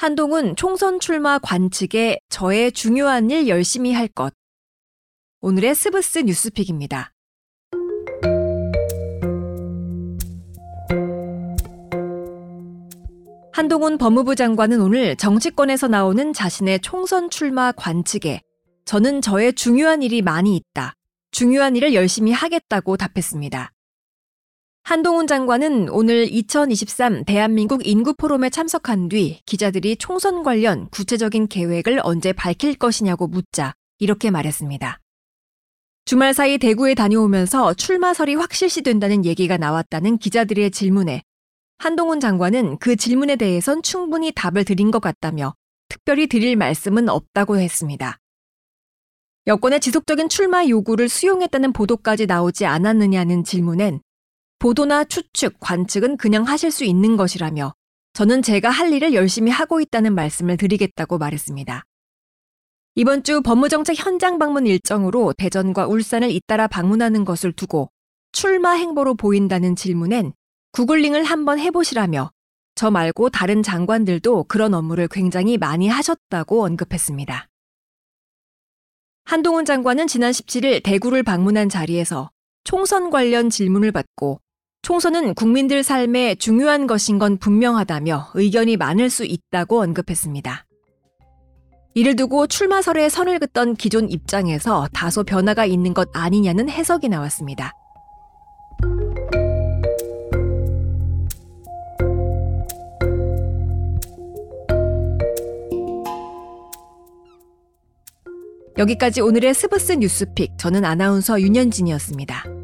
한동훈 총선 출마 관측에 저의 중요한 일 열심히 할 것. 오늘의 스브스 뉴스픽입니다. 한동훈 법무부 장관은 오늘 정치권에서 나오는 자신의 총선 출마 관측에 저는 저의 중요한 일이 많이 있다. 중요한 일을 열심히 하겠다고 답했습니다. 한동훈 장관은 오늘 2023 대한민국 인구 포럼에 참석한 뒤 기자들이 총선 관련 구체적인 계획을 언제 밝힐 것이냐고 묻자 이렇게 말했습니다. 주말 사이 대구에 다녀오면서 출마설이 확실시된다는 얘기가 나왔다는 기자들의 질문에 한동훈 장관은 그 질문에 대해선 충분히 답을 드린 것 같다며 특별히 드릴 말씀은 없다고 했습니다. 여권의 지속적인 출마 요구를 수용했다는 보도까지 나오지 않았느냐는 질문엔 보도나 추측, 관측은 그냥 하실 수 있는 것이라며 저는 제가 할 일을 열심히 하고 있다는 말씀을 드리겠다고 말했습니다. 이번 주 법무정책 현장 방문 일정으로 대전과 울산을 잇따라 방문하는 것을 두고 출마 행보로 보인다는 질문엔 구글링을 한번 해보시라며 저 말고 다른 장관들도 그런 업무를 굉장히 많이 하셨다고 언급했습니다. 한동훈 장관은 지난 17일 대구를 방문한 자리에서 총선 관련 질문을 받고 총선은 국민들 삶에 중요한 것인 건 분명하다며 의견이 많을 수 있다고 언급했습니다. 이를 두고 출마설에 선을 긋던 기존 입장에서 다소 변화가 있는 것 아니냐는 해석이 나왔습니다. 여기까지 오늘의 스브스 뉴스픽. 저는 아나운서 윤현진이었습니다.